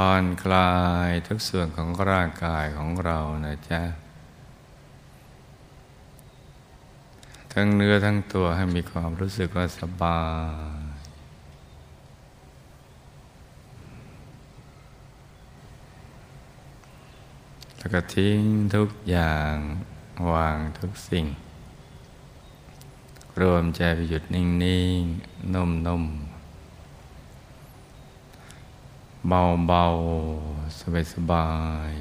ผ่อนคลายทุกส่วนของร่างกายของเรานะจ๊ะ ทั้งเนื้อทั้งตัวให้มีความรู้สึกว่าสบาย แล้วก็ทิ้งทุกอย่างวางทุกสิ่ง รวมใจไปหยุดนิ่ง ๆนุ่มๆ เบาเบาสบายสบาย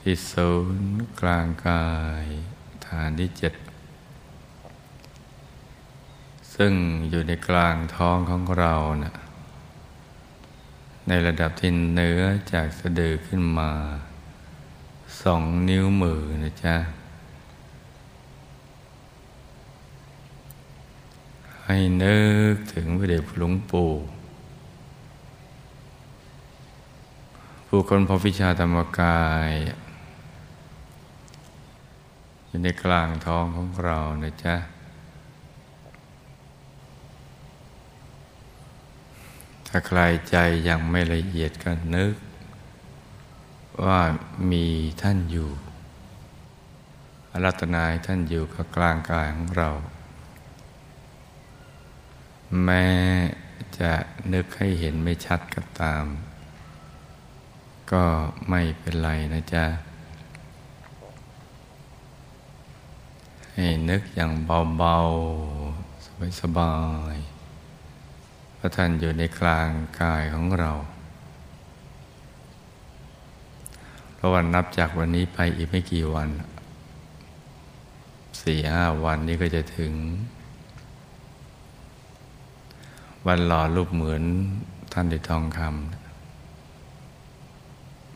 ที่ศูนย์กลางกายฐานที่เจ็ดซึ่งอยู่ในกลางท้องของเรานะ่ะในระดับที่เนื้อจากสะดือขึ้นมาสองนิ้วมือนะจ๊ะ ให้นึกถึงพระเดชพระหลวงปู่ ผู้คนพบวิชาธรรมกายอยู่ในกลางท้องของเรานะจ๊ะถ้าใครใจยังไม่ละเอียดก็นึก ว่ามีท่านอยู่รัตนายท่านอยู่กับกลางกายของเรา แม้จะนึกให้เห็นไม่ชัดก็ตาม ก็ไม่เป็นไรนะจ๊ะ ให้นึกอย่างเบาๆ สบายๆพระท่านอยู่ในกลางกายของเราเพราะวันนับจากวันนี้ไปอีกไม่กี่วัน สี่ห้าวันนี้ก็จะถึง วันหล่อรูปเหมือนท่านได้ทองคำ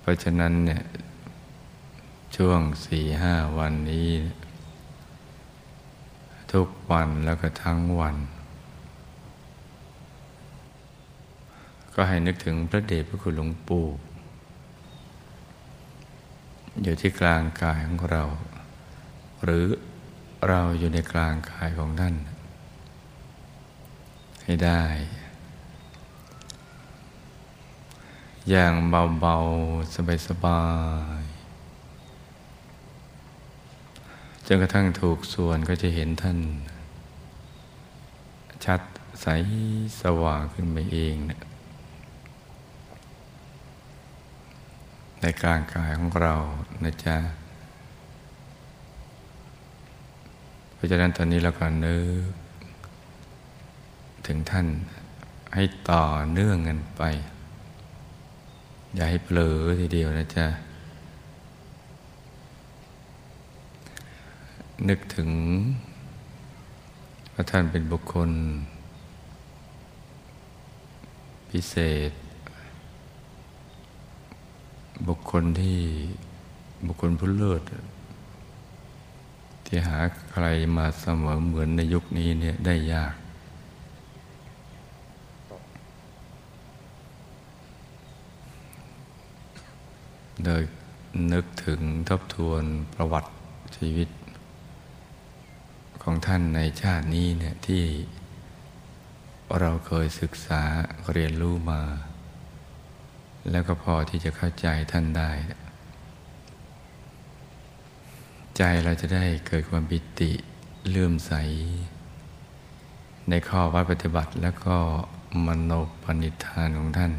ราะฉะนั้นเนี่ยช่วงสี่ห้าวันนี้ ทุกวันแล้วก็ทั้งวัน ก็ให้นึกถึงพระเดชพระคุณหลวงปู่อยู่ที่กลางกายของเรา หรือเราอยู่ในกลางกายของท่าน ให้ได้ อย่างเบาๆ สบายๆ จนกระทั่งถูกส่วนก็จะเห็นท่าน ชัดใสสว่างขึ้นไปเองนะในกลางกายของเรานะจ๊ะ เพราะฉะนั้นตอนนี้เราก็นึกถึงท่านให้ต่อเนื่องกันไป อย่าให้เผลอทีเดียวนะจ๊ะ นึกถึงว่าท่านเป็นบุคคล พิเศษ บุคคลที่บุคคลผู้เลิศที่หาใครมาเสมอเหมือนในยุคนี้เนี่ยได้ยาก โดยนึกถึงทบทวนประวัติชีวิต ของท่านในชาตินี้เนี่ยที่เราเคยศึกษาเรียนรู้มา แล้วก็พอที่จะเข้าใจท่านได้ ใจเราจะได้เกิดความปิติเลื่อมใส ในข้อวัดปฏิบัติแล้วก็มโนปณิธานของท่าน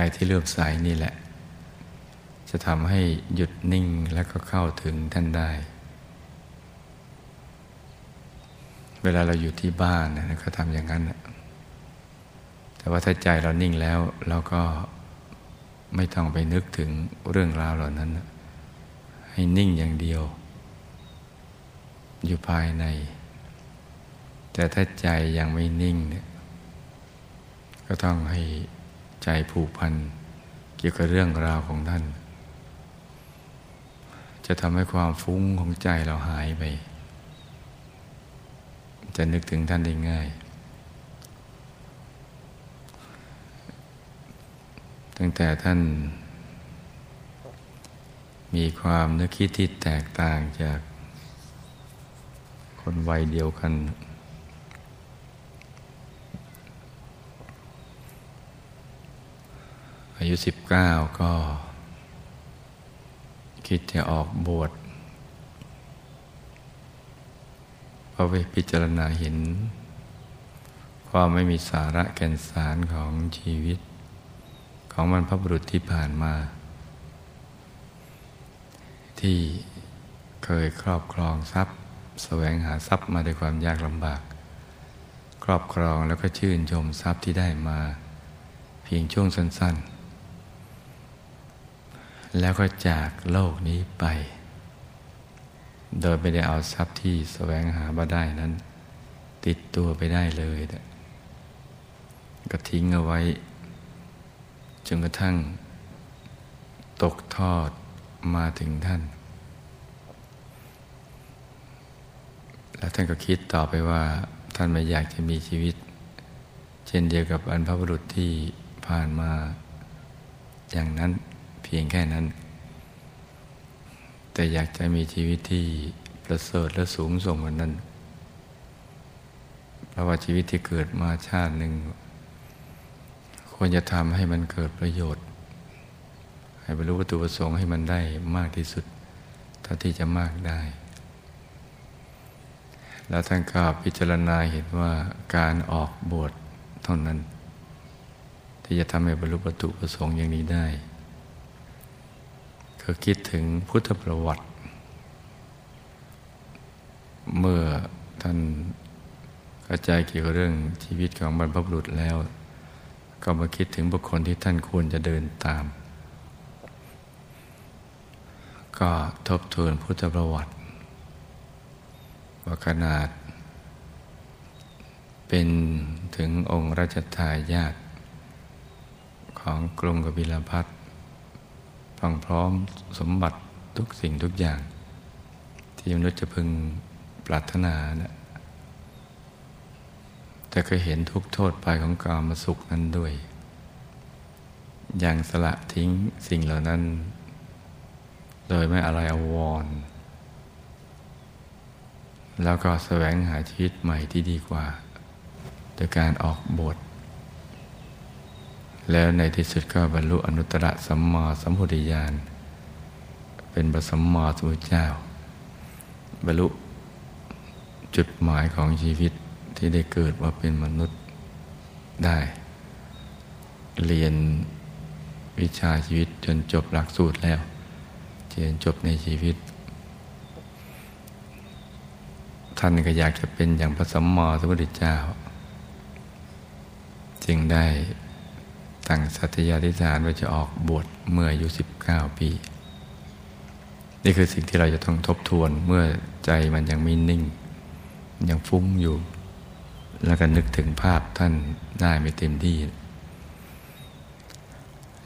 ใจที่เลื่อมใสนี่แหละ จะทำให้หยุดนิ่งแล้วก็เข้าถึงท่านได้ เวลาเราอยู่ที่บ้านนะก็ทำอย่างนั้นแต่ว่าถ้าใจเรานิ่งแล้วเราก็ไม่ต้องไปนึกถึงเรื่องราวเหล่านั้นให้นิ่งอย่างเดียว อยู่ภายใน แต่ถ้าใจยังไม่นิ่งเนี่ยก็ต้องให้ ใจผูกพันเกี่ยวกับเรื่องราวของท่าน จะทำให้ความฟุ้งของใจเราหายไป จะนึกถึงท่านได้ง่าย ตั้งแต่ท่าน มีความนึกคิดที่แตกต่างจากคนวัยเดียวกัน อา ยุสิบเก้าก็ คิดจะออกบวชเพราะไปพิจารณาเห็น ความไม่มีสาระแก่นสารของชีวิต ของมันพระบุรุษที่ผ่านมา ที่เคยครอบครองทรัพย์แสวงหาทรัพย์มาด้วยความยากลำบาก ครอบครองแล้วก็ชื่นชมทรัพย์ที่ได้มา เพียงช่วงสั้นๆ แล้วก็จากโลกนี้ไป โดยไม่ได้เอาทรัพย์ที่แสวงหามาได้นั้น ติดตัวไปได้เลย ก็ทิ้งเอาไว้ จนกระทั่ง ตกทอดมาถึงท่าน แล้วท่านก็คิดต่อไปว่า ท่านไม่อยากจะมีชีวิต เช่นเดียวกับอันพระบุรุษที่ผ่านมาอย่างนั้น เพียงแค่นั้น แต่อยากจะมีชีวิตที่ประเสริฐและสูงส่งกว่านั้น เพราะว่าชีวิตที่เกิดมาชาติหนึ่ง ควรจะทำให้มันเกิดประโยชน์ ให้บรรลุวัตถุประสงค์ให้มันได้มากที่สุด เท่าที่จะมากได้ แล้วท่านก็พิจารณาเห็นว่าการออกบวชเท่านั้น ที่จะทำให้บรรลุวัตถุประสงค์อย่างนี้ได้ ก็คิดถึงพุทธประวัติ เมื่อท่านเข้าใจเกี่ยวกับเรื่องชีวิตของบรรพบุรุษแล้ว ก็มาคิดถึงบุคคลที่ท่านควรจะเดินตาม ก็ทบทวนพุทธประวัติ ว่าขนาด เป็นถึงองค์ราชทายาทของกรุงกบิลพัท พังพร้อมสมบัติทุกสิ่งทุกอย่าง ที่มนุษย์จะพึงปรารถนานะแต่ก็เห็นทุกโทษไปของกามสุขนั้นด้วย อย่างสละทิ้งสิ่งเหล่านั้น โดยไม่อะไรอววร แล้วก็แสวงหาชีวิตใหม่ที่ดีกว่า โดยการออกบท แล้วในที่สุดก็บรรลุอนุตตรสัมมาสัมพุทธญาณ เป็นบสัมมาสัมพุทธเจ้า บรรลุจุดหมายของชีวิตที่ได้เกิดมาเป็นมนุษย์ได้ เรียนวิชาชีวิตจนจบหลักสูตรแล้วเรียนจบในชีวิต ท่านก็อยากจะเป็นอย่างพระสัมมาสัมพุทธเจ้า จึงได้ ตั้งสัตยาธิษฐานว่าจะออกบวชเมื่ออายุสิบเก้าปี นี่คือสิ่งที่เราจะต้องทบทวนเมื่อใจมันยังไมีนิ่ง ยังฟุ้งอยู่ แล้วก็นึกถึงภาพท่านได้ไม่เต็มที่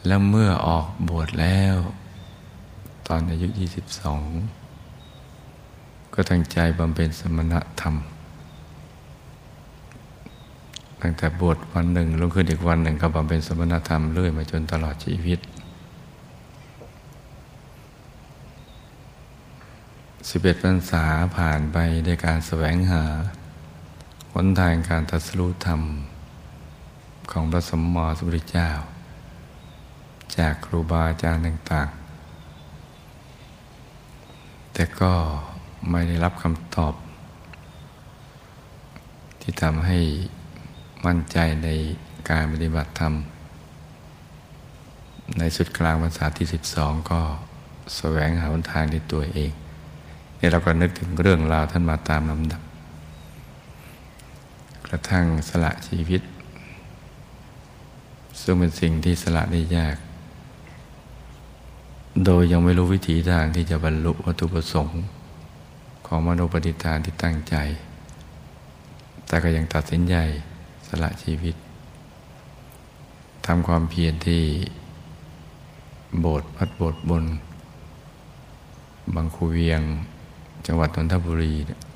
แล้วเมื่อออกบวชแล้ว ตอนอายุ 22 ก็ตั้งใจบำเพ็ญสมณธรรม ตั้งแต่บวชวันหนึ่งลงขึ้นอีกวันหนึ่งก็บำเพ็ญสมณธรรมเรื่อยมาจนตลอดชีวิตสิบเอ็ดพรรษาผ่านไปในการแสวงหาหนทางการตัดสู้ธรรม ของพระสมมอสุริเจ้า จากครูบาอาจารย์ต่าง ๆ แต่ก็ไม่ได้รับคำตอบ ที่ทำให้ มั่นใจในการปฏิบัติธรรม ในสุดกลางภาษาที่สิบสองก็แสวงหาทางในตัวเองนี่เราก็นึกถึงเรื่องราวท่านมาตามลำดับ กระทั่งสละชีวิต ซึ่งเป็นสิ่งที่สละได้ยาก โดยยังไม่รู้วิถีทางที่จะบรรลุวัตถุประสงค์ ของมโนปฏิฐานที่ตั้งใจ แต่ก็ยังตัดสินใจ ละชีวิตทำความเพียรที่โบสถ์วัดโบสถ์บน บางคูเวียง จังหวัดนนทบุรี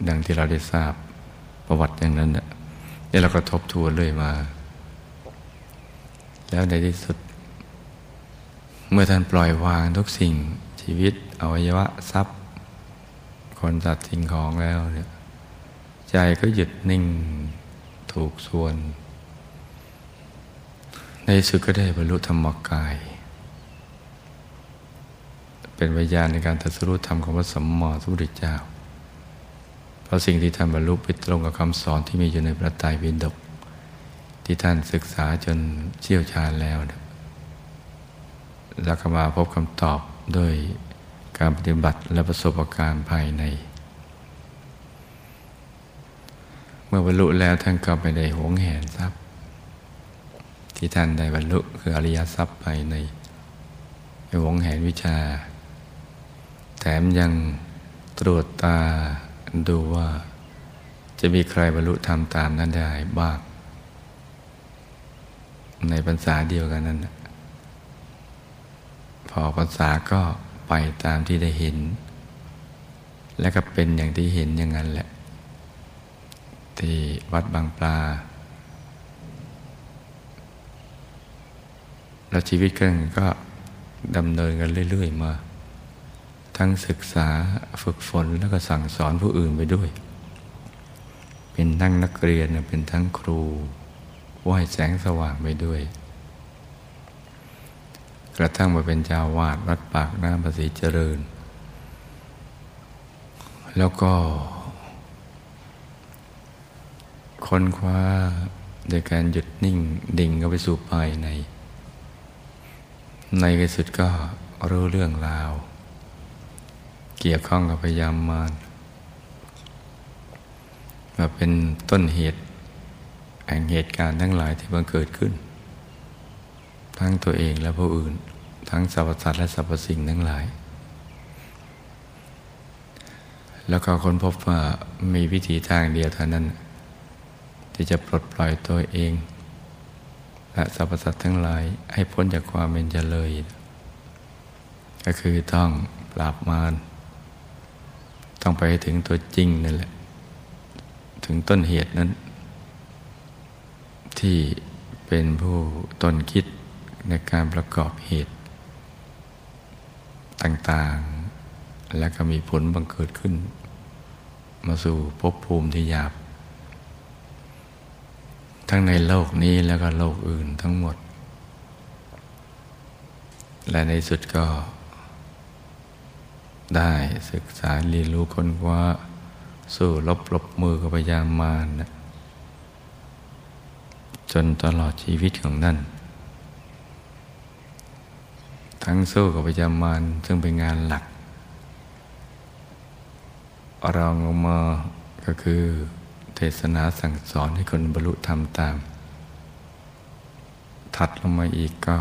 ดังที่เราได้ทราบประวัติอย่างนั้นเนี่ยเราก็ทบทวนเลยมา แล้วในที่สุด เมื่อท่านปล่อยวางทุกสิ่งชีวิตอวัยวะทรัพย์ คนสัตว์สิ่งของแล้วเนี่ยใจก็หยุดนิ่ง ถูกส่วน ในสุดก็ได้บรรลุธรรมกาย เป็นวิญญาณในการตัดสรุปธรรมของพระสัมมาสัมพุทธเจ้า เพราะสิ่งที่ท่านบรรลุไปตรงกับคำสอนที่มีอยู่ในพระไตรปิฎกที่ท่านศึกษาจนเชี่ยวชาญแล้วนะแล้วก็มาพบคำตอบด้วยการปฏิบัติและประสบการณ์ภายใน เมื่อบรรลุแล้วท่านก็ไปได้หวงแหนทรัพย์ ที่ท่านได้บรรลุคืออริยทรัพย์ภายในหวงแหนวิชา แถมยังตรวจตาดูว่าจะมีใครบรรลุธรรมตามนั้นได้บ้างในภาษาเดียวกันนั้นพอภาษาก็ไปตามที่ได้เห็น และก็เป็นอย่างที่เห็นอย่างนั้นแหละ ที่วัดบางปลา แล้วชีวิตกันก็ดำเนินกันเรื่อย ๆ มา ทั้งศึกษาฝึกฝนแล้วก็สั่งสอนผู้อื่นไปด้วย เป็นทั้งนักเรียนเป็นทั้งครูว่ายแสงสว่างไปด้วย กระทั่งมาเป็นเจ้าวาดวัดปากน้ำภาษีเจริญ แล้วก็ ค้นคว้าโดยการหยุดนิ่งดิ่งเข้าไปสู่ภายใน ในที่สุดก็รู้เรื่องราว เกี่ยวข้องกับพยามมารมาเป็นต้นเหตุแห่งเหตุการณ์ทั้งหลายที่บังเกิดขึ้น ทั้งตัวเองและผู้อื่น ทั้งสรรพสัตว์และสรรพสิ่งทั้งหลาย แล้วก็ค้นพบว่ามีวิธีทางเดียวเท่านั้น ที่จะปลดปล่อยตัวเอง และสรรพสัตว์ทั้งหลายให้พ้นจากความเป็นเจริญก็คือต้องปราบมารต้องไปถึงตัวจริงนั่นแหละ ถึงต้นเหตุนั้น ที่เป็นผู้ต้นคิดในการประกอบเหตุ ต่างๆ และก็มีผลบังเกิดขึ้น มาสู่ภพภูมิที่หยาบ ทั้งในโลกนี้แล้วก็โลกอื่นทั้งหมด และในสุดก็ ได้ศึกษาเรียนรู้คนว่าสู้ลบปลบมือกับพยามารนะจนตลอดชีวิตของนั่น ทั้งสู้กับพยามารซึ่งเป็นงานหลักรองลงมาก็คือ เทศนาสั่งสอนให้คนบรรลุธรรมตาม ถัดลงมาอีกก็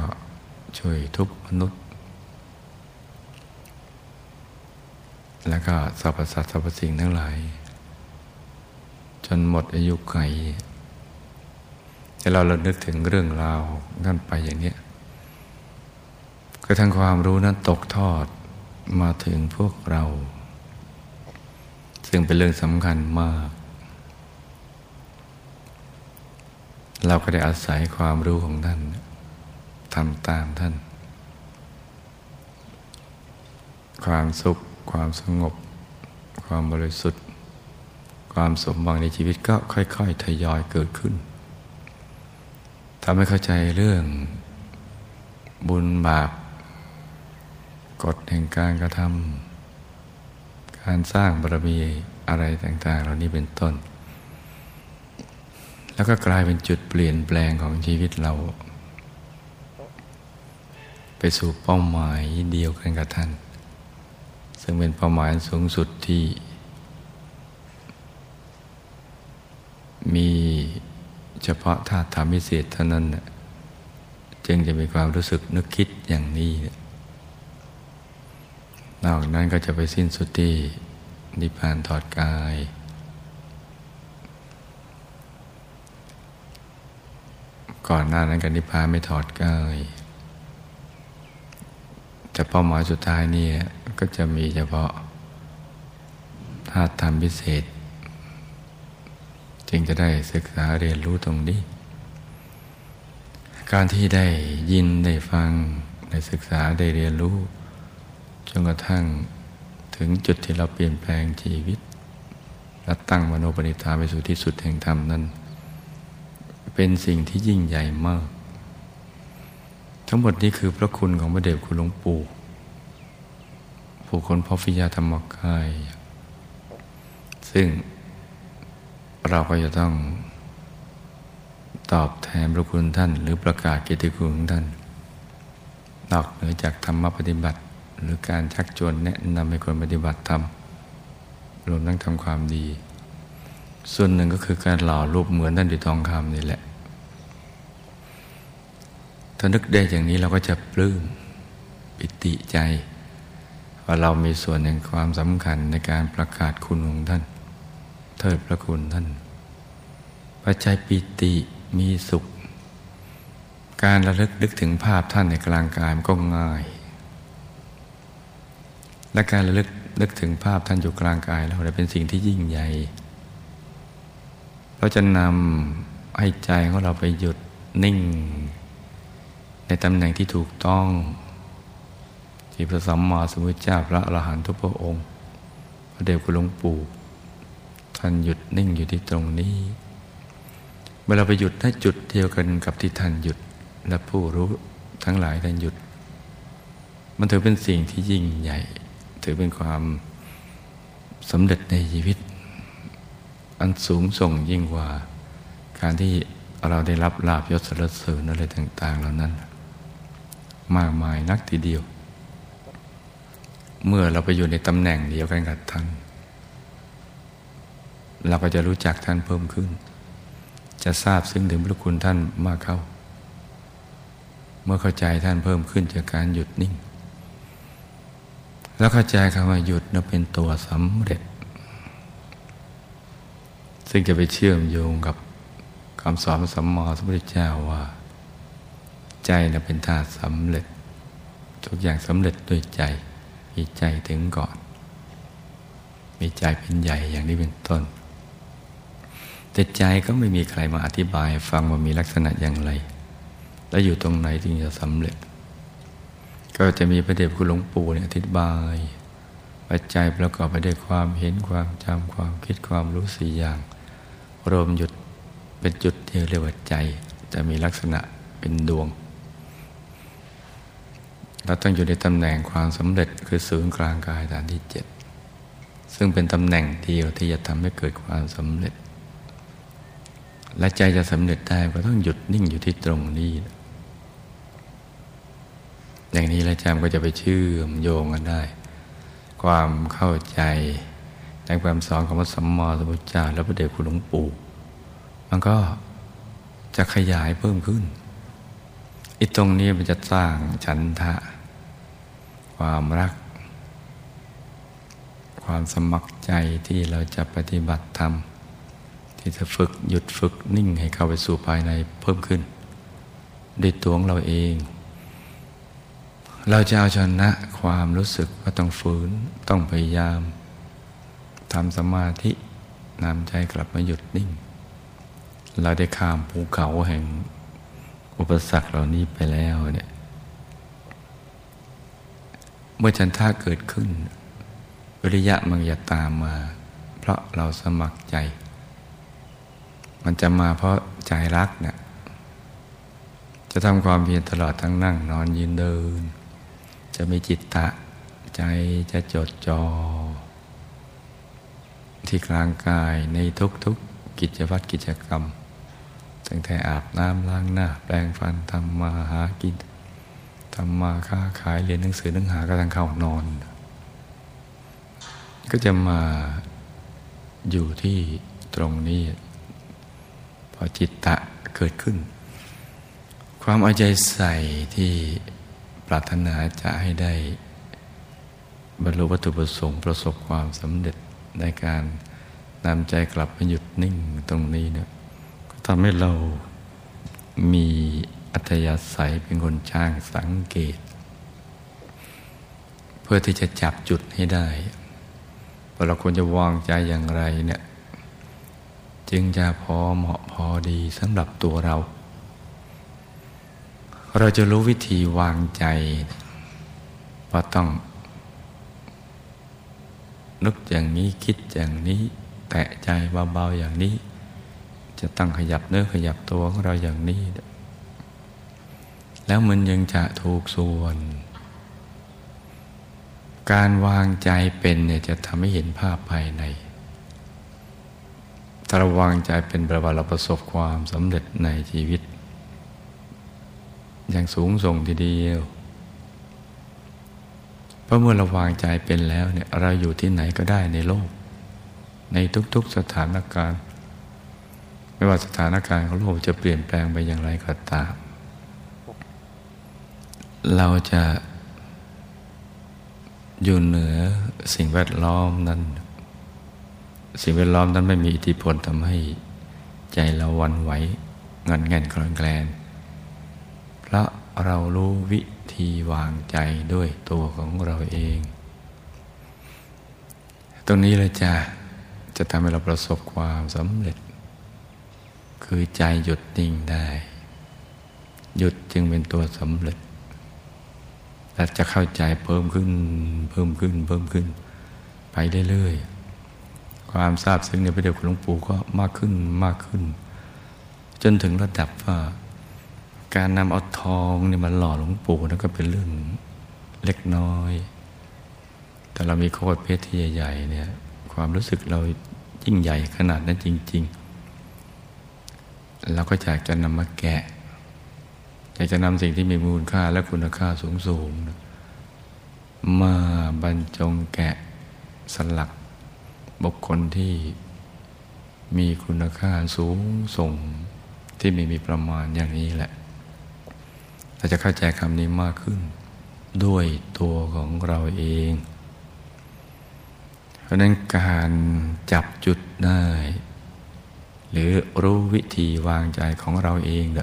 ช่วยทุกมนุษย์ แล้วก็สรรพสัตว์สรรพสิ่งทั้งหลาย จนหมดอายุไขแต่เราเรานึกถึงเรื่องราวนั่นไปอย่างนี้กระทั่งความรู้นั้นตกทอดมาถึงพวกเรา ซึ่งเป็นเรื่องสำคัญมาก เราก็ได้อาศัยความรู้ของท่านทำตามท่าน ความสุข ความสงบ ความบริสุทธิ์ ความสมบังในชีวิตก็ค่อย ๆ ทยอยเกิดขึ้นทำให้เข้าใจเรื่องบุญบาปกฎแห่งการกระทำการสร้างบารมีอะไรต่าง ๆ เหล่านี้เป็นต้น แล้วก็กลายเป็นจุดเปลี่ยนแปลงของชีวิตเรา ไปสู่เป้าหมายเดียวกันกับท่าน ซึ่งเป็นเป้าหมายสูงสุดที่ มีเฉพาะธาตุธรรมพิเศษเท่านั้นจึงจะมีความรู้สึกนึกคิดอย่างนี้ นอกนั้นก็จะไปสิ้นสุดที่นิพพานถอดกาย ก่อนหน้านั้นกันนิพพานไม่ถอดกายแต่เป้าหมายสุดท้ายนี่ก็จะมีเฉพาะธาตุธรรมพิเศษ จึงจะได้ศึกษาเรียนรู้ตรงนี้ การที่ได้ยินได้ฟัง ได้ศึกษาได้เรียนรู้จนกระทั่งถึงจุดที่เราเปลี่ยนแปลงชีวิต และตั้งมโนปณิธานไปสู่ที่สุดแห่งธรรมนั้น เป็นสิ่งที่ยิ่งใหญ่มาก ทั้งหมดนี้คือพระคุณของพระเดชคุณหลวงปู่ ผู้คนพฟิยาธรรมกาย ซึ่งเราก็จะต้องตอบแทนพระคุณท่าน หรือประกาศกิติคุณของท่าน นอกเหนือจากธรรมปฏิบัติ หรือการชักชวนแนะนำให้คนปฏิบัติธรรมรวมทั้งทำความดี ส่วนหนึ่งก็คือการหล่อรูปเหมือนท่านดิทองคำนี่แหละ ถ้านึกได้อย่างนี้เราก็จะปลื้มปิติใจ ว่าเรามีส่วนในความสำคัญในการประกาศคุณของท่าน เทิดพระคุณท่านปัจจัยปิติมีสุข การระลึกนึกถึงภาพท่านในกลางกายมันก็ง่าย และการระลึกนึกถึงภาพท่านอยู่กลางกายเราเป็นสิ่งที่ยิ่งใหญ่ เราจะนำให้ใจของเราไปหยุดนิ่ง ในตำแหน่งที่ถูกต้อง ที่พระสัมมาสัมพุทธเจ้าพระอรหันตุพระองค์ พระเดชคุณหลวงปู่ท่านหยุดนิ่งอยู่ที่ตรงนี้เมื่อเราไปหยุดณจุดเดียวกันกับที่ท่านหยุดและผู้รู้ทั้งหลายท่านหยุด มันถือเป็นสิ่งที่ยิ่งใหญ่ ถือเป็นความสำเร็จในชีวิต อันสูงส่งยิ่งกว่า การที่เราได้รับลาบยศสรรเสริญอะไรต่าง ๆ เหล่านั้น มากมายนักทีเดียว เมื่อเราไปอยู่ในตำแหน่งเดียวกันกับท่าน เราก็จะรู้จักท่านเพิ่มขึ้น จะทราบซึ้งถึงพระคุณท่านมากเข้า เมื่อเข้าใจท่านเพิ่มขึ้นจากการหยุดนิ่ง แล้วเข้าใจคำว่าหยุดนั้นเป็นตัวสำเร็จ ซึ่งจะไปเชื่อมโยงกับคำสอนสัมมาสัมพุทธเจ้าว่า ใจนั้นเป็นธาตุสำเร็จ ทุกอย่างสำเร็จด้วยใจมีใจถึงก่อน มีใจเป็นใหญ่อย่างนี้เป็นต้น แต่ใจก็ไม่มีใครมาอธิบายฟังว่ามีลักษณะอย่างไร และอยู่ตรงไหนจึงจะสำเร็จ ก็จะมีพระเดชคุณหลวงปู่เนี่ยอธิบายปัจจัยประกอบไปด้วยความเห็นความจำความคิดความรู้สี่อย่าง รวมหยุดเป็นจุดที่เรียกว่าใจ จะมีลักษณะเป็นดวง เราต้องอยู่ในตำแหน่งความสำเร็จคือศูนย์กลางกายฐานที่เจ็ดซึ่งเป็นตำแหน่งเดียวที่จะทำให้เกิดความสำเร็จ และใจจะสำเร็จได้ก็ต้องหยุดนิ่งอยู่ที่ตรงนี้ อย่างนี้แล้วจำก็จะไปเชื่อมโยงกันได้ ความเข้าใจ ในความสอนของพระสัมมาสัมพุทธเจ้าและพระเดชคุณหลวงปู่ มันก็จะขยายเพิ่มขึ้นอีตรงนี้มันจะสร้างฉันทะ ความรัก ความสมัครใจที่เราจะปฏิบัติธรรม ที่จะฝึกหยุดฝึกนิ่งให้เข้าไปสู่ภายในเพิ่มขึ้นด้วยตัวของเราเอง เราจะเอาชนะความรู้สึกว่าต้องฝืนต้องพยายาม ทำสมาธินำใจกลับมาหยุดนิ่ง เราได้ข้ามภูเขาแห่งอุปสรรคเหล่านี้ไปแล้วเนี่ย เมื่อฉันท่าเกิดขึ้นวิริยะมันจะตามมา เพราะเราสมัครใจ มันจะมาเพราะใจรักเนะี่ยจะทำความเพียรตลอดทั้งนั่งนอนยืนเดิน จะมีจิตตะใจจะจดจอ่อ ที่กลางกายในทุกๆกิจวัตรกิจกรรม ตั้งแต่อาบน้ำล้างหน้า แปรงฟันทำมาหากินทำมาค้าขายเรียนหนังสือหนังหากระทั่งเข้านอน ก็จะมาอยู่ที่ตรงนี้ พอจิตตะเกิดขึ้น ความเอาใจใส่ที่ปรารถนาจะให้ได้บรรลุวัตถุประสงค์ประสบความสำเร็จ ในการนำใจกลับมาหยุดนิ่งตรงนี้เนี่ยก็ทำให้เรามีอัธยาศัยเป็นคนช่างสังเกต เพื่อที่จะจับจุดให้ได้ว่าเราควรจะวางใจอย่างไรเนี่ยจึงจะพอเหมาะพอดีสำหรับตัวเรา เราจะรู้วิธีวางใจว่าต้อง นึกอย่างนี้คิดอย่างนี้ แตะใจเบาๆอย่างนี้ จะตั้งขยับเนื้อขยับตัวของเราอย่างนี้ แล้วมันยังจะถูกส่วน การวางใจเป็นเนี่ยจะทำให้เห็นภาพภายในถ้าเราวางใจเป็นประวัติเราประสบความสำเร็จในชีวิต อย่างสูงส่งทีเดียว เพราะเมื่อเราวางใจเป็นแล้วเนี่ยเราอยู่ที่ไหนก็ได้ในโลก ในทุกๆสถานการณ์ ไม่ว่าสถานการณ์ของโลกจะเปลี่ยนแปลงไปอย่างไรก็ตาม เราจะอยู่เหนือสิ่งแวดล้อมนั้น สิ่งแวดล้อมนั้นไม่มีอิทธิพลทำให้ใจเราวันไหวเงินเงินคลอนแคลนเพราะเรารู้วิ ธีวางใจด้วยตัวของเราเอง ตรงนี้เลยจ้ะจะทำให้เราประสบความสำเร็จ คือใจหยุดนิ่งได้ หยุดจึงเป็นตัวสำเร็จและจะเข้าใจเพิ่มขึ้น เพิ่มขึ้น เพิ่มขึ้น ไปเรื่อยๆ ความทราบซึ้งในพระเดชคุณหลวงปู่ก็มากขึ้นมากขึ้น จนถึงระดับว่า การนำเอาทองเนี่ยมาหล่อหลวงปู่นั่นก็เป็นเรื่องเล็กน้อย แต่เรามีโคตรเพชรที่ใหญ่ๆเนี่ยความรู้สึกเรายิ่งใหญ่ขนาดนั้นจริง ๆ เราก็อยากจะนำมาแกะอยากจะนำสิ่งที่มีมูลค่าและคุณค่าสูงๆมาบรรจงแกะสลักบุคคลที่มีคุณค่าสูงส่งที่ไม่มีประมาณอย่างนี้แหละ เราจะเข้าใจคำนี้มากขึ้น ด้วยตัวของเราเอง เพราะนั้นการจับจุดได้ หรือรู้วิธีวางใจของเราเองเ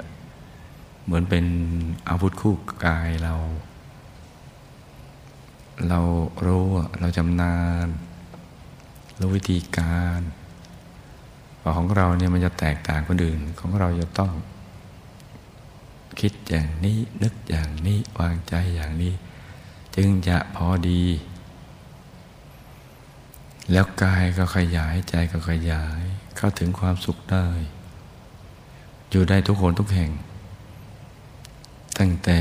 เหมือนเป็นอาวุธคู่กายเรา เรารู้เราจำนานรู้วิธีการ ของเราเนี่ยมันจะแตกต่างคนอื่นของเราจะต้อง คิดอย่างนี้นึกอย่างนี้วางใจอย่างนี้ จึงจะพอดี แล้วกายก็ขยายใจก็ขยาย เข้าถึงความสุขได้ อยู่ได้ทุกคนทุกแห่ง ตั้งแต่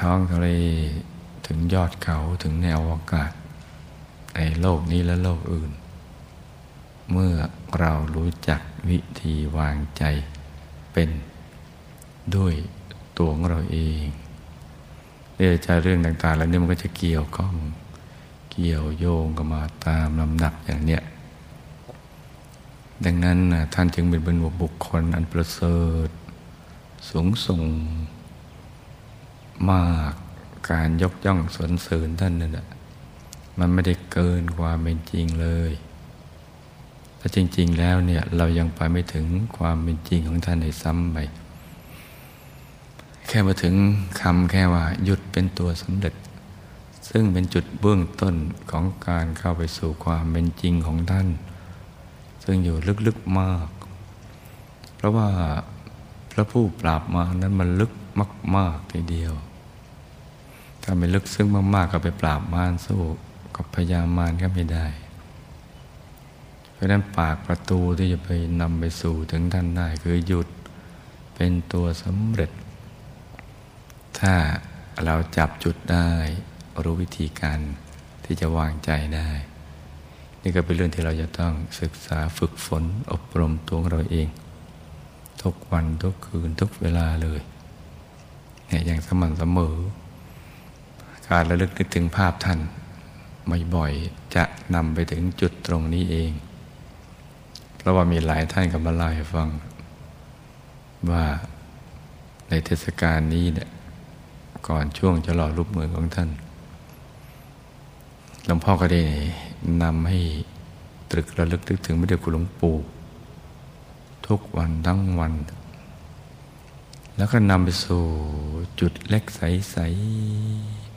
ท้องทะเลถึงยอดเขาถึงแนวอากาศ ในโลกนี้และโลกอื่น เมื่อเรารู้จักวิธีวางใจเป็น ด้วยตัวของเราเองเรื่องใจเรื่องต่างๆแล้วเนี่ยมันก็จะเกี่ยวข้องเกี่ยวโยงกันมาตามลำดับอย่างเนี้ยดังนั้นท่านจึงเป็นบุบุคคลอันประเสริฐ สูงส่ง มากการยกย่องสรรเสริญท่านนั่นแหละมันไม่ได้เกินความเป็นจริงเลยและจริง ๆ แล้วเนี่ยเรายังไปไม่ถึงความเป็นจริงของท่านในซ้ำไป ค่มาถึงคำแค่ว่า หยุดเป็นตัวสำเร็จ ซึ่งเป็นจุดเบื้องต้นของการเข้าไปสู่ความเป็นจริงของท่าน ซึ่งอยู่ลึกๆมาก เพราะว่าพระผู้ปราบมานั้นมันลึกมากๆทีเดียว ถ้าไม่ลึกซึ้งมากๆก็ไปปราบมารสู้กับพยามารก็ไม่ได้ เพราะนั้นปากประตูที่จะไปนำไปสู่ถึงท่านได้คือหยุดเป็นตัวสำเร็จ ถ้าเราจับจุดได้ รู้วิธีการที่จะวางใจได้ นี่ก็เป็นเรื่องที่เราจะต้องศึกษาฝึกฝนอบรมตัวเราเอง ทุกวันทุกคืนทุกเวลาเลยเนี่ยอย่างสม่ำเสมอ การระลึกนึกถึงภาพท่านไม่บ่อยจะนำไปถึงจุดตรงนี้เอง เพราะว่ามีหลายท่านกับมาเล่าให้ฟัง ว่าในเทศกาลนี้เนี่ย ก่อนช่วงจะหล่อรูปมือของท่าน หลวงพ่อก็ได้นำให้ตรึกระลึกถึงไม่ได้คุณหลวงปู่ทุกวันทั้งวัน แล้วก็นำไปสู่จุดเล็กใส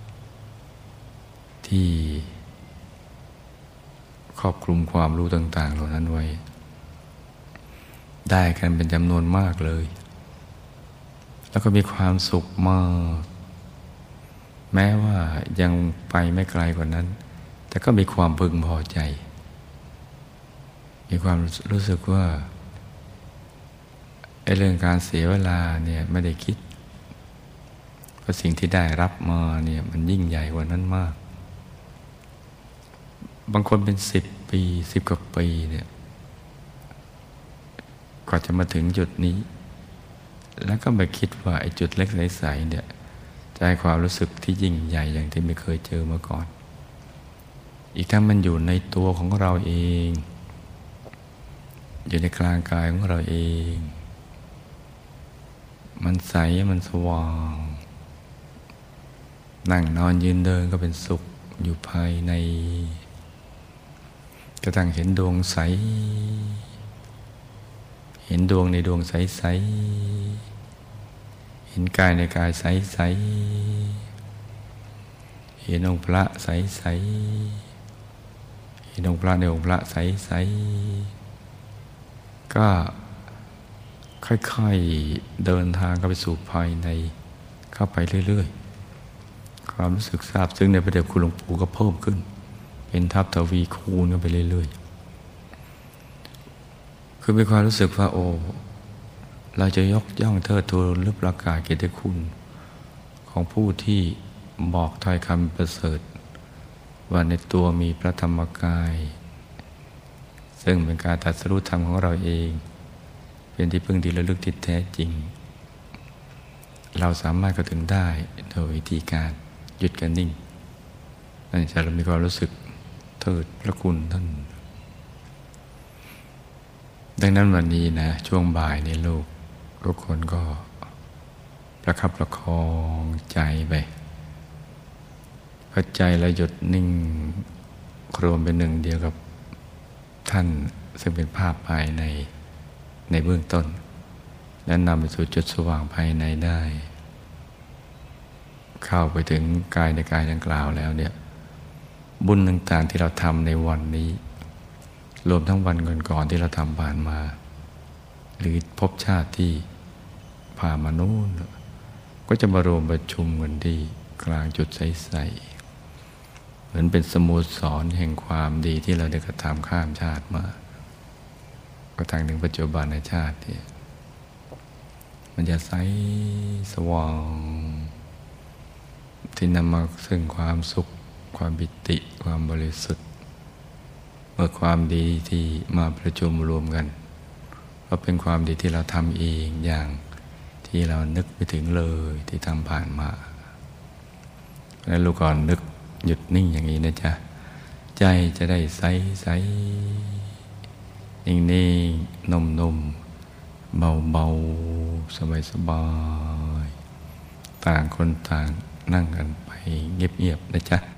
ๆ ที่ครอบคลุมความรู้ต่าง ๆ เหล่านั้นไว้ ได้กันเป็นจำนวนมากเลย แล้วก็มีความสุขมาก แม้ว่ายังไปไม่ไกลกว่านั้น แต่ก็มีความพึงพอใจ มีความรู้สึกว่าไอ้เรื่องการเสียเวลาเนี่ยไม่ได้คิดเพราะสิ่งที่ได้รับมาเนี่ยมันยิ่งใหญ่กว่านั้นมาก บางคนเป็นสิบปีสิบกว่าปีเนี่ยกว่าจะมาถึงจุดนี้ แล้วก็มาคิดว่าไอ้จุดเล็กใสๆเนี่ย จะให้ความรู้สึกที่ยิ่งใหญ่อย่างที่ไม่เคยเจอมาก่อน อีกทั้งมันอยู่ในตัวของเราเอง อยู่ในกลางกายของเราเอง มันใส มันสว่าง นั่งนอนยืนเดินก็เป็นสุขอยู่ภายในกระทั่งเห็นดวงใส เห็นดวงในดวงใสใส ห็นกายในกายใสใสเห็นองค์พระใสใสเห็นองค์พระในองค์พระใสใสก็ค่อยๆเดินทางเข้าไปสู่ภายในเข้าไปเรื่อยๆ ความรู้สึกทราบซึ่งในพระเดชคุณหลวงปู่ก็เพิ่มขึ้น เป็นทับทวีคูณกันไปเรื่อยๆ คือมีความรู้สึกว่าโอ้ เราจะยกย่องเทิดทูนหรือประกาศเกียรติคุณ ของผู้ที่บอกถ้อยคำประเสริฐ ว่าในตัวมีพระธรรมกาย ซึ่งเป็นการตัดสรุปธรรมของเราเอง เป็นที่พึ่งที่ระลึกที่แท้จริง เราสามารถเข้าถึงได้โดยวิธีการหยุดกันนิ่งนั่นจะเรามีความรู้สึกเทิดพระคุณท่าน ดังนั้นวันนี้นะ ช่วงบ่ายในโลก ทุกคนก็ประคับประคองใจไปพอใจเราหยุดนิ่งรวมเป็นหนึ่งเดียวกับท่านซึ่งเป็นภาพภายในในเบื้องต้น และนำไปสู่จุดสว่างภายในได้ เข้าไปถึงกายในกายดังกล่าวแล้วเนี่ยบุญต่างๆที่เราทำในวันนี้ รวมทั้งวันก่อนๆที่เราทำผ่านมา หรือพบชาติที่ผ่ามานู่นก็จะมารวมประชุมกันที่กลางจุดใสๆเหมือนเป็นสมุดสอนแห่งความดีที่เราได้กระทำข้ามชาติมา ก็ทางถึงปัจจุบันในชาติที่มันจะใสสว่าง ที่นำมาซึ่งความสุข ความบิติ ความบริสุทธิ์เมื่อความดีที่มาประชุมรวมกัน ก็เป็นความดีที่เราทำเองอย่างที่เรานึกไปถึงเลยที่ทำผ่านมาแล้วลูกก่อนนึกหยุดนิ่งอย่างนี้นะจ๊ะ ใจจะได้ใสใสนิ่งนิ่งนุ่มนุ่มเบาเบาสบายสบายต่างคนต่างนั่งกันไปเงียบๆนะจ๊ะ